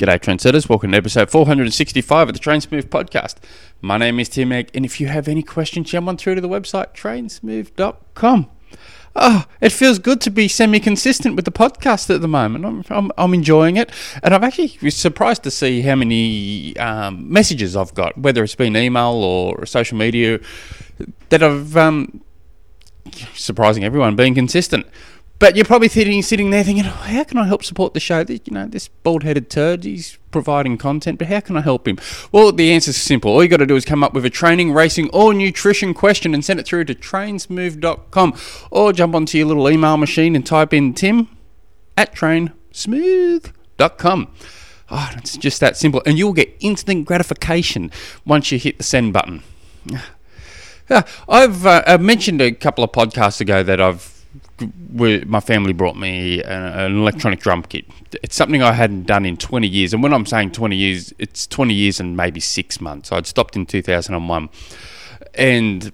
G'day, trendsetters. Welcome to episode 465 of the Train Smooth podcast. My name is Tim Egge, and if you have any questions, jump on through to the website trainsmooth.com. Oh, it feels good to be semi consistent with the podcast at the moment. I'm, I'm, I'm, enjoying it. And I'm actually surprised to see how many um, messages I've got, whether it's been email or social media, that I've, um, surprising everyone, being consistent. But you're probably sitting, sitting there thinking, oh, how can I help support the show? You know, this bald-headed turd, he's providing content, but how can I help him? Well, the answer's simple. All you got to do is come up with a training, racing, or nutrition question and send it through to trainsmooth.com or jump onto your little email machine and type in tim at trainsmooth.com. Oh, it's just that simple. And you'll get instant gratification once you hit the send button. Yeah, I've uh, mentioned a couple of podcasts ago that I've my family brought me an electronic drum kit. It's something I hadn't done in 20 years. And when I'm saying 20 years, it's 20 years and maybe six months. I'd stopped in 2001. And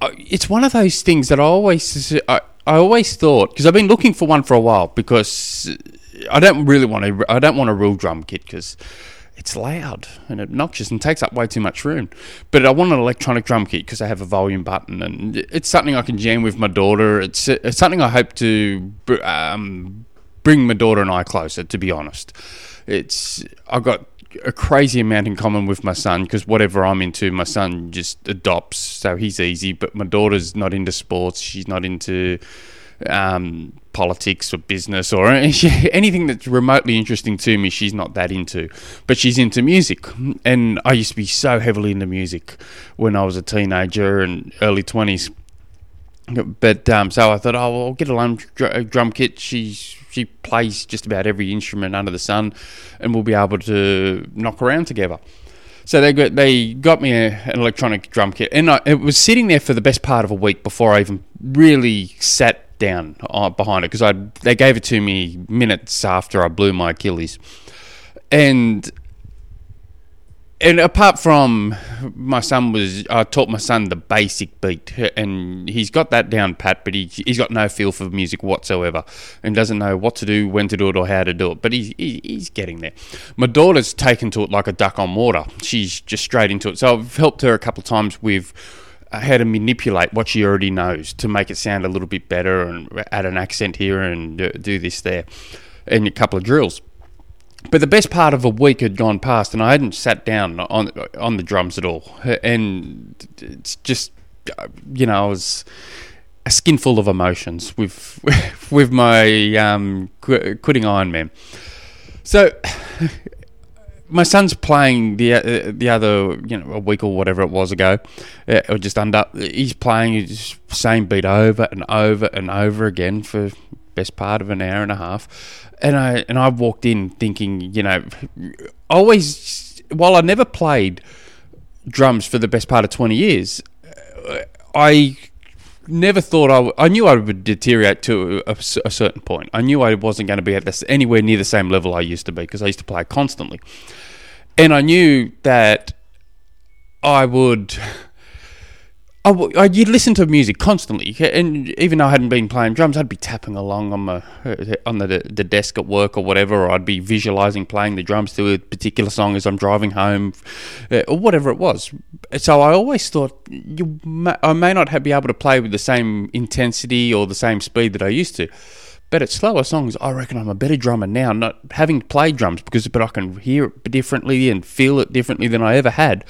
it's one of those things that I always, I, I always thought, because I've been looking for one for a while, because I don't really want to, I don't want a real drum kit because it's loud and obnoxious and takes up way too much room. But I want an electronic drum kit because I have a volume button and it's something I can jam with my daughter. It's, it's something I hope to um, bring my daughter and I closer. To be honest, it's I've got a crazy amount in common with my son because whatever I'm into, my son just adopts. So he's easy. But my daughter's not into sports. She's not into um, politics or business or anything that's remotely interesting to me, she's not that into. But she's into music. And I used to be so heavily into music when I was a teenager and early 20s. But um, so I thought, oh, well, I'll get a drum kit. She's she plays just about every instrument under the sun, and we'll be able to knock around together. So they got they got me a, an electronic drum kit, and I, it was sitting there for the best part of a week before I even really sat down uh, behind it because I they gave it to me minutes after I blew my Achilles, and and apart from my son was I taught my son the basic beat and he's got that down pat but he, he's got no feel for music whatsoever and doesn't know what to do when to do it or how to do it but he's, he's getting there. My daughter's taken to it like a duck on water. She's just straight into it. So I've helped her a couple of times with how to manipulate what she already knows to make it sound a little bit better and add an accent here and do this there and a couple of drills. But the best part of a week had gone past and I hadn't sat down on on the drums at all. And it's just, you know, I was a skin full of emotions with with my um, quitting Ironman. So my son's playing the uh, the other you know a week or whatever it was ago, uh, or just under. He's playing his same beat over and over and over again for best part of an hour and a half, and I and I walked in thinking, you know, always while I never played drums for the best part of twenty years, uh, I never thought I, w- I knew I would deteriorate to a, a, certain point. I knew I wasn't going to be at this anywhere near the same level I used to be because I used to play constantly, and I knew that I would I, would listen to music constantly, and even though I hadn't been playing drums, I'd be tapping along on my on the the desk at work or whatever, or I'd be visualizing playing the drums to a particular song as I'm driving home, uh, or whatever it was. So I always thought you, may, I may not be able to play with the same intensity or the same speed that I used to. But at slower songs, I reckon I'm a better drummer now, not having played drums because, but I can hear it differently and feel it differently than I ever had.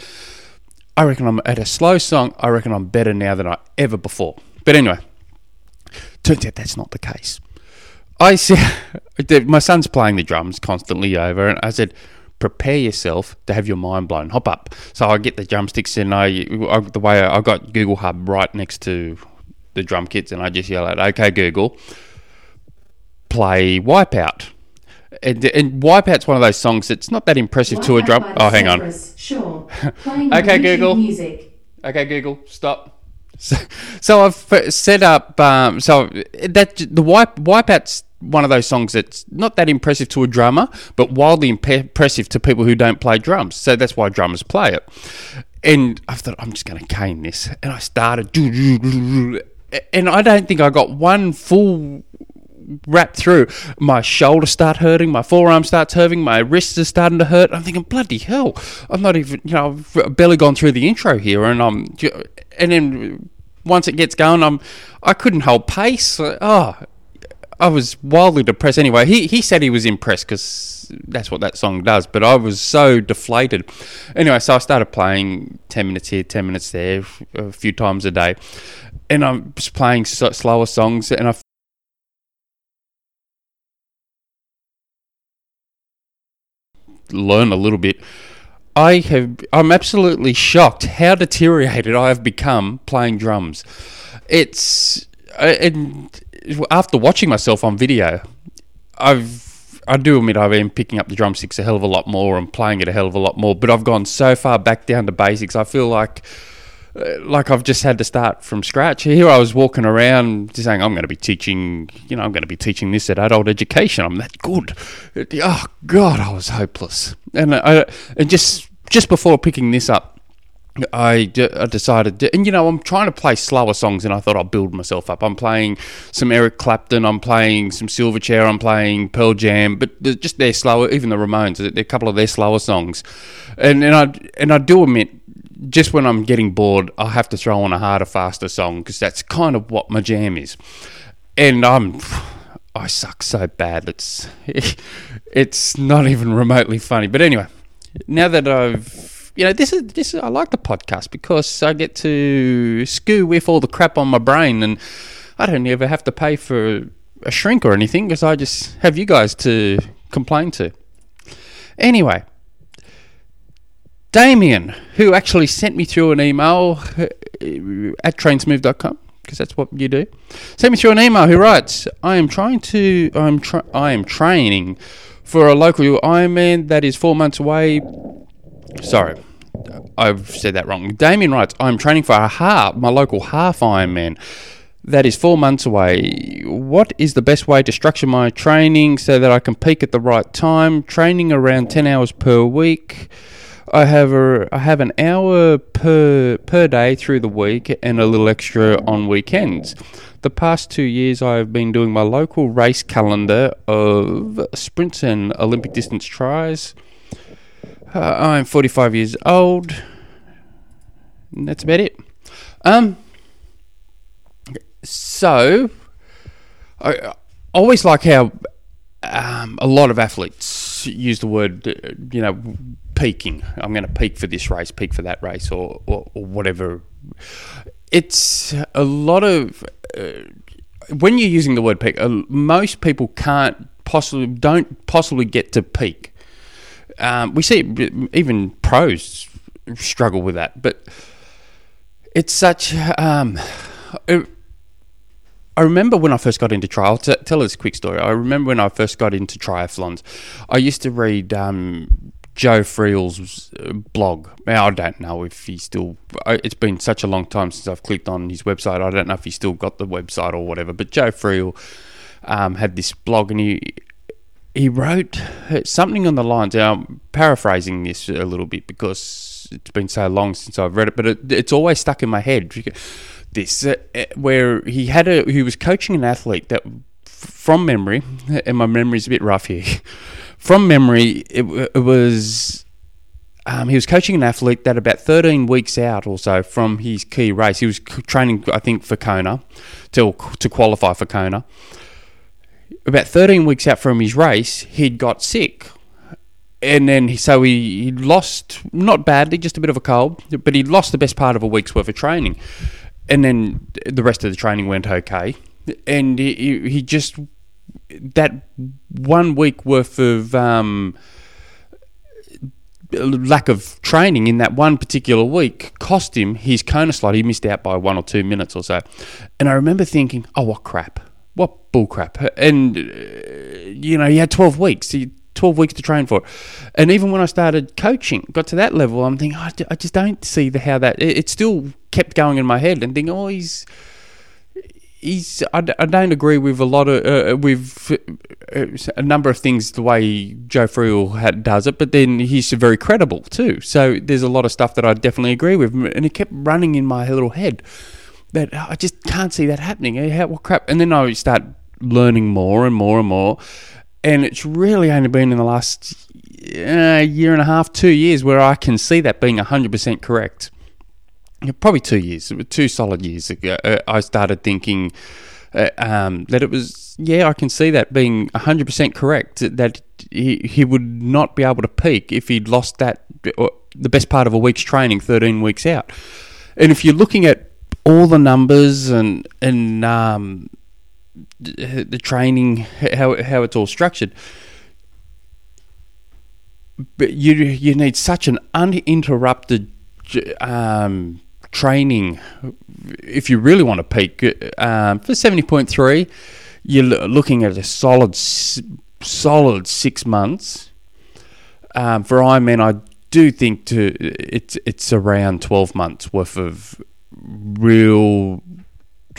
I reckon I'm at a slow song. I reckon I'm better now than I ever before. But anyway, turns out that's not the case. I said, my son's playing the drums constantly over, and I said, prepare yourself to have your mind blown. Hop up. So I get the drumsticks, and I, I the way I, I got Google Hub right next to the drum kits, and I just yell out, "Okay, Google, play Wipeout." And, and Wipeout's one of those songs that's not that impressive Wipeout to a drum. Oh, hang on. Sure. okay, Google. Music. Okay, Google. Stop. So, so I've set up. Um, so that the wipe Wipeout's one of those songs that's not that impressive to a drummer, but wildly impressive to people who don't play drums. So that's why drummers play it. And I thought I'm just going to cane this, and I started, and I don't think I got one full wrapped through. My shoulder start hurting, my forearm starts hurting, my wrists are starting to hurt. I'm thinking, bloody hell, I'm not even, you know, I've barely gone through the intro here, and um, I'm, and then once it gets going, I'm, I couldn't hold pace. Oh, I was wildly depressed. Anyway, he he said he was impressed because that's what that song does. But I was so deflated. Anyway, so I started playing ten minutes here, ten minutes there, a few times a day, and I'm just playing slower songs, and I learn a little bit. I have I'm absolutely shocked how deteriorated I have become playing drums. It's uh, and after watching myself on video, I've I do admit I've been picking up the drumsticks a hell of a lot more and playing it a hell of a lot more, but I've gone so far back down to basics. I feel like like I've just had to start from scratch. Here I was walking around saying I'm going to be teaching, you know, I'm going to be teaching this at adult education. I'm that good. Oh God, I was hopeless. And I and just just before picking this up, I, I decided, to, and you know, I'm trying to play slower songs, and I thought I'll build myself up. I'm playing some Eric Clapton, I'm playing some Silverchair, I'm playing Pearl Jam, but just they're slower. Even the Ramones, a couple of their slower songs, and and I and I do admit, just when I'm getting bored, I have to throw on a harder, faster song because that's kind of what my jam is, and I'm. I suck so bad. It's it's not even remotely funny. But anyway, now that I've you know, this is this. Is, I like the podcast because I get to screw with all the crap on my brain, and I don't ever have to pay for a shrink or anything because I just have you guys to complain to. Anyway, Damien, who actually sent me through an email uh, at trainsmooth.com because that's what you do. Sent me through an email. Who writes, "I am trying to. I'm. Tra- I am training for a local Ironman that is four months away Sorry, I've said that wrong. Damien writes, I'm training for a half, my local half Ironman. That is four months away. What is the best way to structure my training so that I can peak at the right time? Training around 10 hours per week. I have a I have an hour per per day through the week and a little extra on weekends. The past two years, I've been doing my local race calendar of sprints and Olympic distance tries. Uh, I'm 45 years old. And that's about it. Um. So, I always like how um, a lot of athletes use the word, uh, you know, peaking. I'm going to peak for this race, peak for that race, or, or, or whatever. It's a lot of. Uh, when you're using the word peak, uh, most people can't possibly don't possibly get to peak um, we see even pros struggle with that, but it's such. Um, I remember when I first got into trial. T- tell us a quick story. I remember when I first got into triathlons. I used to read um, Joe Friel's uh, blog. Now I don't know if he still. It's been such a long time since I've clicked on his website. I don't know if he still got the website or whatever. But Joe Friel um, had this blog, and he he wrote something on the lines. I'm paraphrasing this a little bit because it's been so long since I've read it, but it, it's always stuck in my head. This uh, where he had a he was coaching an athlete that from memory, and my memory's a bit rough here. from memory, it, it was um, he was coaching an athlete that about 13 weeks out or so from his key race, he was training, I think, for Kona to to qualify for Kona about 13 weeks out from his race, he'd got sick. And then, he, so he, he lost, not badly, just a bit of a cold, but he lost the best part of a week's worth of training. And then the rest of the training went okay. And he, he just, that one week worth of um, lack of training in that one particular week cost him his Kona slot. He missed out by one or two minutes or so. And I remember thinking, oh, what crap what bullcrap. And, uh, you know, he had 12 weeks. He, 12 weeks to train for. And even when I started coaching, got to that level, I'm thinking, oh, I just don't see the, how that. It, it, still kept going in my head and thinking, oh, he's. He's. I, I don't agree with a lot of uh, uh with uh, a number of things the way Joe Friel does it, but then he's very credible too. So there's a lot of stuff that I definitely agree with, and it kept running in my little head that I just can't see that happening. How, what crap? And then I start learning more and more and more. And it's really only been in the last uh, year and a half, two years, where I can see that being 100% correct. Probably two years, two solid years ago, uh, I started thinking uh, um, that it was, yeah, I can see that being 100% correct, that he, he would not be able to peak if he'd lost that, the best part of a week's training 13 weeks out. And if you're looking at all the numbers and, and, um, the training, how how it's all structured. But you you need such an uninterrupted um, training if you really want to peak um, for seventy point three. You're looking at a solid solid six months. Um, for Ironman, I do think to it's it's around twelve months worth of real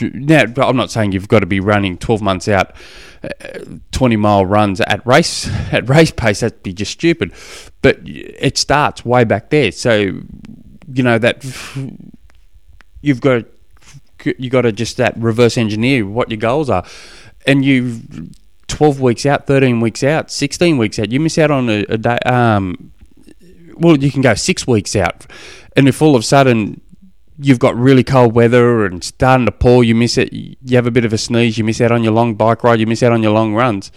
now I'm not saying you've got to be running 12 months out, uh, 20 mile runs at race at race pace. That'd be just stupid. But it starts way back there. So you know that you've got you got to just that reverse engineer what your goals are, and you've 12 weeks out, 13 weeks out, 16 weeks out. You miss out on a, a day. Um, well, you can go six weeks out, and if all of a sudden you've got really cold weather and starting to pour, you miss it, you have a bit of a sneeze, you miss out on your long bike ride, you miss out on your long runs.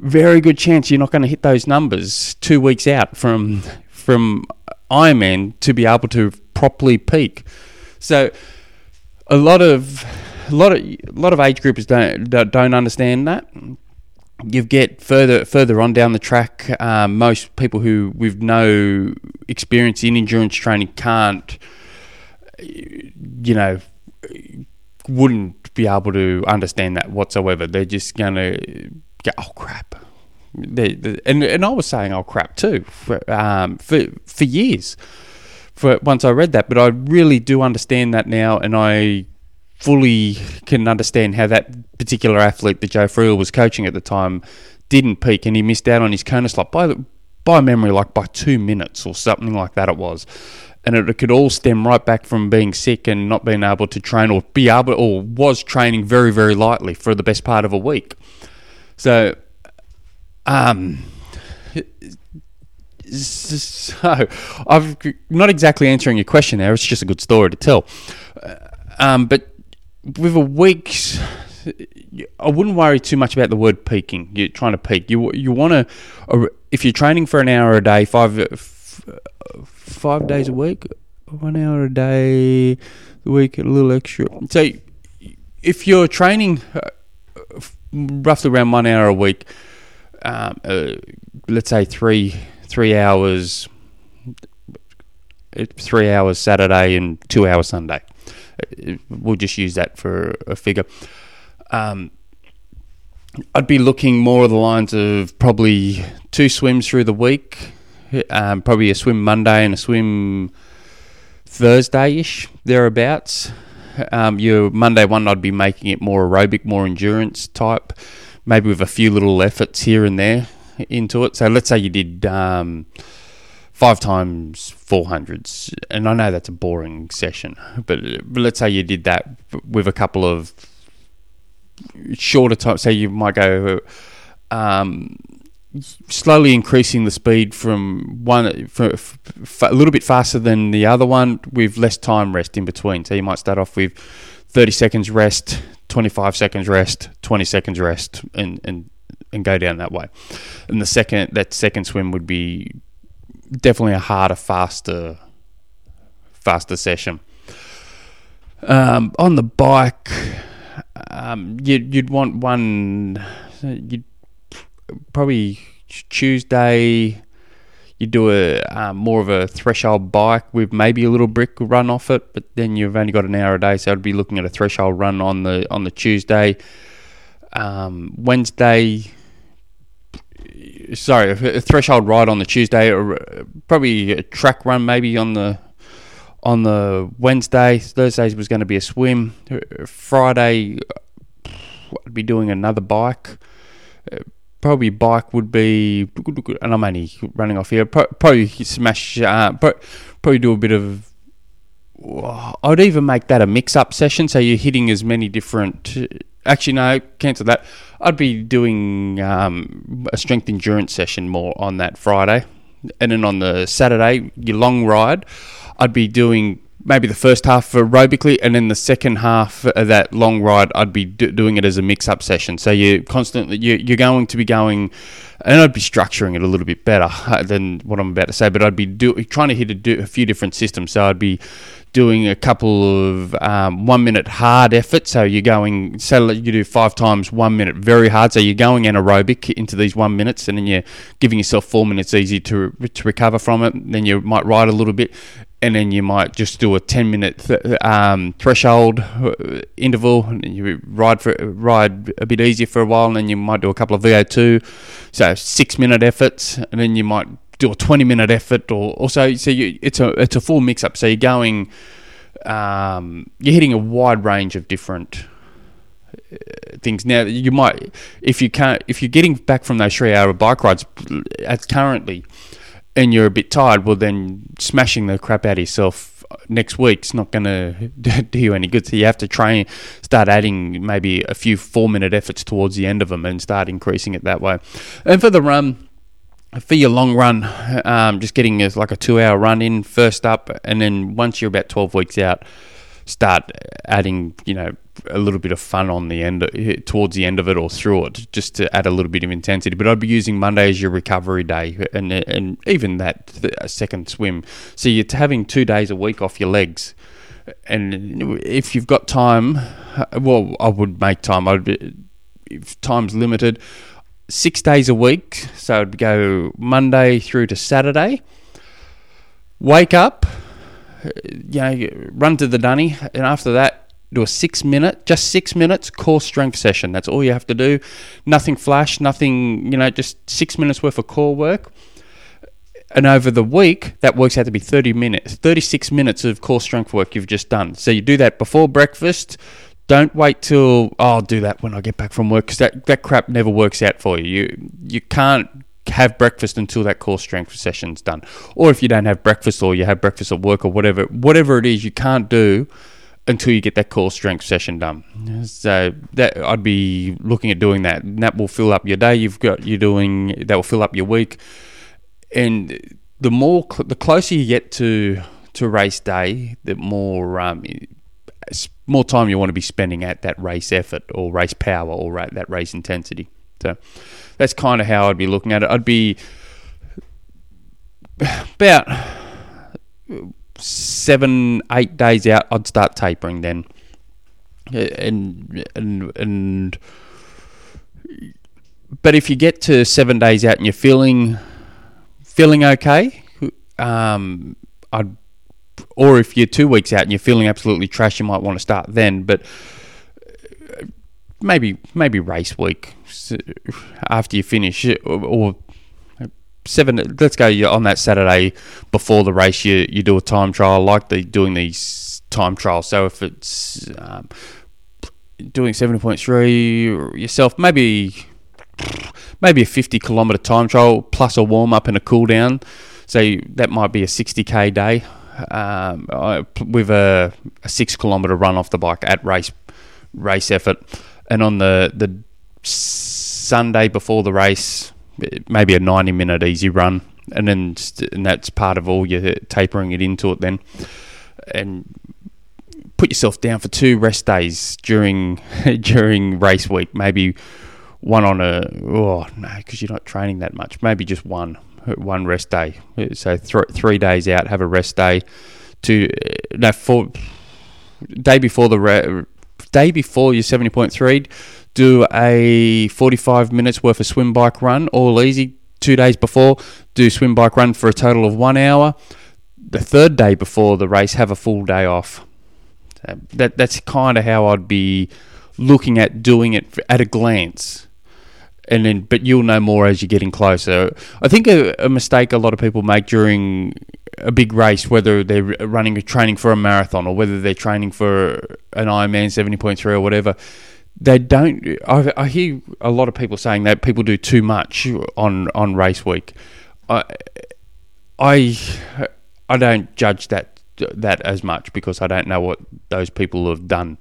Very good chance you're not going to hit those numbers two weeks out from from Ironman to be able to properly peak. So a lot of a lot of a lot of age groupers don't don't understand that. You get further further on down the track. Um, most people who with no experience in endurance training can't you know, wouldn't be able to understand that whatsoever. They're just to go, oh crap. They, they, and and I was saying oh crap too for um, for for years. For once I read that, but I really do understand that now, and I fully can understand how that particular athlete that Joe Friel was coaching at the time didn't peak, and he missed out on his Kona slot by by memory, like by two minutes or something like that. It was, and it could all stem right back from being sick and not being able to train or be able or was training very very lightly for the best part of a week. So, um, so I'm not exactly answering your question there. It's just a good story to tell. Um, but with a week's I wouldn't worry too much about the word peaking. You're trying to peak. You you want to if you're training for an hour a day, five five days a week, one hour a day, a week, a little extra. So if you're training uh, roughly around one hour a week, um, uh, let's say three three hours, three hours Saturday and two hours Sunday. Uh, we'll just use that for a figure. Um, I'd be looking more of the lines of probably two swims through the week, um, probably a swim Monday and a swim Thursday ish, thereabouts. Um, your Monday one, I'd be making it more aerobic, more endurance type, maybe with a few little efforts here and there into it. So let's say you did um, five times 400s, and I know that's a boring session, but, but let's say you did that with a couple of shorter time. So you might go um, slowly increasing the speed from one a little bit faster than the other one with less time rest in between. So you might start off with 30 seconds rest, 25 seconds rest, 20 seconds rest, and and and go down that way. And the second that second swim would be definitely a harder, faster, faster session. Um, on the bike, um, you'd, you'd want one. You'd probably Tuesday you do a um, more of a threshold bike with maybe a little brick run off it, but then you've only got an hour a day, so I'd be looking at a threshold run on the on the Tuesday. Um, Wednesday, sorry, a threshold ride on the Tuesday, or uh, probably a track run maybe on the on the Wednesday. Thursday was going to be a swim. Uh, Friday, uh, I'd be doing another bike probably bike would be, and I'm only running off here. Probably smash, uh, probably do a bit of. I'd even make that a mix-up session, so you're hitting as many different actually no, cancel that. I'd be doing um, a strength endurance session more on that Friday, and then on the Saturday, your long ride, I'd be doing maybe the first half aerobically, and then the second half of that long ride, I'd be do- doing it as a mix-up session. So you're constantly you, you're going to be going, and I'd be structuring it a little bit better uh, than what I'm about to say. But I'd be do- trying to hit a, do- a few different systems. So I'd be doing a couple of um, one minute hard effort. So you're going, so you do five times one minute very hard. So you're going anaerobic into these one minutes, and then you're giving yourself four minutes easy to to recover from it. Then you might ride a little bit, and then you might just do a 10 minute th- um, threshold uh, interval and you ride for ride a bit easier for a while and then you might do a couple of VO2 so 6 minute efforts and then you might do a 20 minute effort or also so you, it's a it's a full mix up so you're going um, you're hitting a wide range of different uh, things now you might if you can't if you're getting back from those 3 hour bike rides as currently and you're a bit tired, well, then smashing the crap out of yourself next week's not going to do you any good. So you have to train, start adding maybe a few four minute efforts towards the end of them and start increasing it that way. And for the run, for your long run, um, just getting a, like a two hour run in first up, and then once you're about 12 weeks out, start adding, you know, a little bit of fun on the end, towards the end of it or through it, just to add a little bit of intensity. But I'd be using Monday as your recovery day, and and even that second swim. So you're having two days a week off your legs, and if you've got time, well, I would make time. I'd if time's limited, six days a week. So I'd go Monday through to Saturday. Wake up, you know, run to the dunny, and after that do a six minute, just six minutes core strength session. That's all you have to do. Nothing flash, nothing, you know, just six minutes worth of core work. And over the week, that works out to be 30 minutes, 36 minutes of core strength work you've just done. So you do that before breakfast. Don't wait till, oh, I'll do that when I get back from work because that, that crap never works out for you. You, you can't have breakfast until that core strength session's done. Or if you don't have breakfast or you have breakfast at work or whatever, whatever it is you can't do until you get that core strength session done. So that I'd be looking at doing that. And that will fill up your day. You've got you're doing that will fill up your week, and the more the closer you get to to race day, the more um, more time you want to be spending at that race effort or race power or that race intensity. So that's kind of how I'd be looking at it. I'd be about seven, eight days out, I'd start tapering then. And and and but if you get to seven days out and you're feeling feeling okay, um, I'd or if you're two weeks out and you're feeling absolutely trash, you might want to start then. But maybe maybe race week after you finish, or, or seven. Let's go on that Saturday before the race. You you do a time trial like the doing these time trials. So if it's um, doing seven point three yourself, maybe maybe a fifty kilometer time trial plus a warm up and a cool down. So that might be a sixty k day um, with a, a six kilometer run off the bike at race race effort, and on the the Sunday before the race maybe a 90 minute easy run. And then and that's part of all your tapering it into it then. And put yourself down for two rest days during during race week. Maybe one on a oh no because you're not training that much. Maybe just one one rest day so th- three days out have a rest day to uh, no four day before the re- day before your 70.3 do a 45 minutes worth of swim bike run, all easy. Two days before, do swim bike run for a total of one hour. The third day before the race, have a full day off. Uh, that that's kind of how I'd be looking at doing it at a glance. And then, but you'll know more as you're getting closer. I think a, a mistake a lot of people make during a big race, whether they're running a training for a marathon or whether they're training for an Ironman 70.3 or whatever, they don't. I, I, hear a lot of people saying that people do too much on on race week. I I I don't judge that that as much because I don't know what those people have done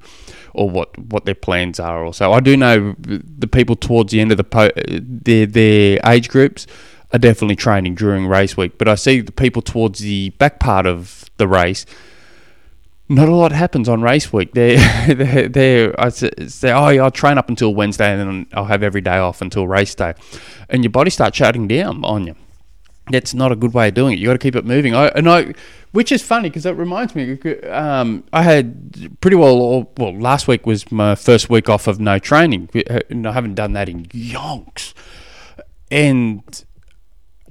or what, what their plans are. Also, I do know the people towards the end of the po- their their age groups are definitely training during race week, but I see the people towards the back part of the race not a lot happens on race week. They're, they're, they're I say, oh, I'll train up until Wednesday and then I'll have every day off until race day. And your body starts shutting down on you. That's not a good way of doing it. You got to keep it moving. I, and I, which is funny because it reminds me. Um, I had pretty well. Well, last week was my first week off of no training, and I haven't done that in yonks. And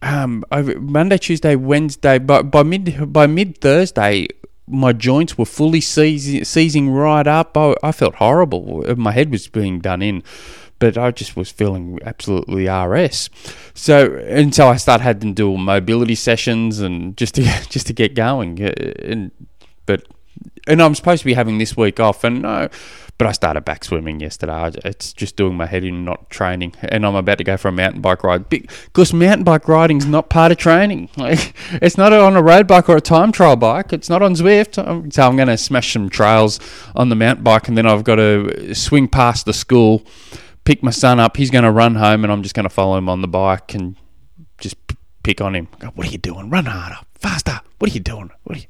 um, over Monday, Tuesday, Wednesday, by, by mid by mid Thursday, my joints were fully seizing, seizing right up. I, I, felt horrible. My head was being done in, but I just was feeling absolutely RS. So and so I started had to do mobility sessions and just to just to get going. Uh, and but and I'm supposed to be having this week off, and no, but I started back swimming yesterday. It's just doing my head in, not training. And I'm about to go for a mountain bike ride because mountain bike riding is not part of training. It's not on a road bike or a time trial bike. It's not on Zwift. So I'm going to smash some trails on the mountain bike, and then I've got to swing past the school, pick my son up. He's going to run home, and I'm just going to follow him on the bike and just pick on him. Go, what are you doing? Run harder, faster. What are you doing? What are you?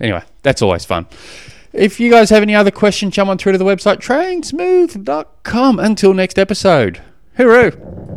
Anyway, that's always fun. If you guys have any other questions, jump on through to the website trainsmooth.com. Until next episode, hooroo!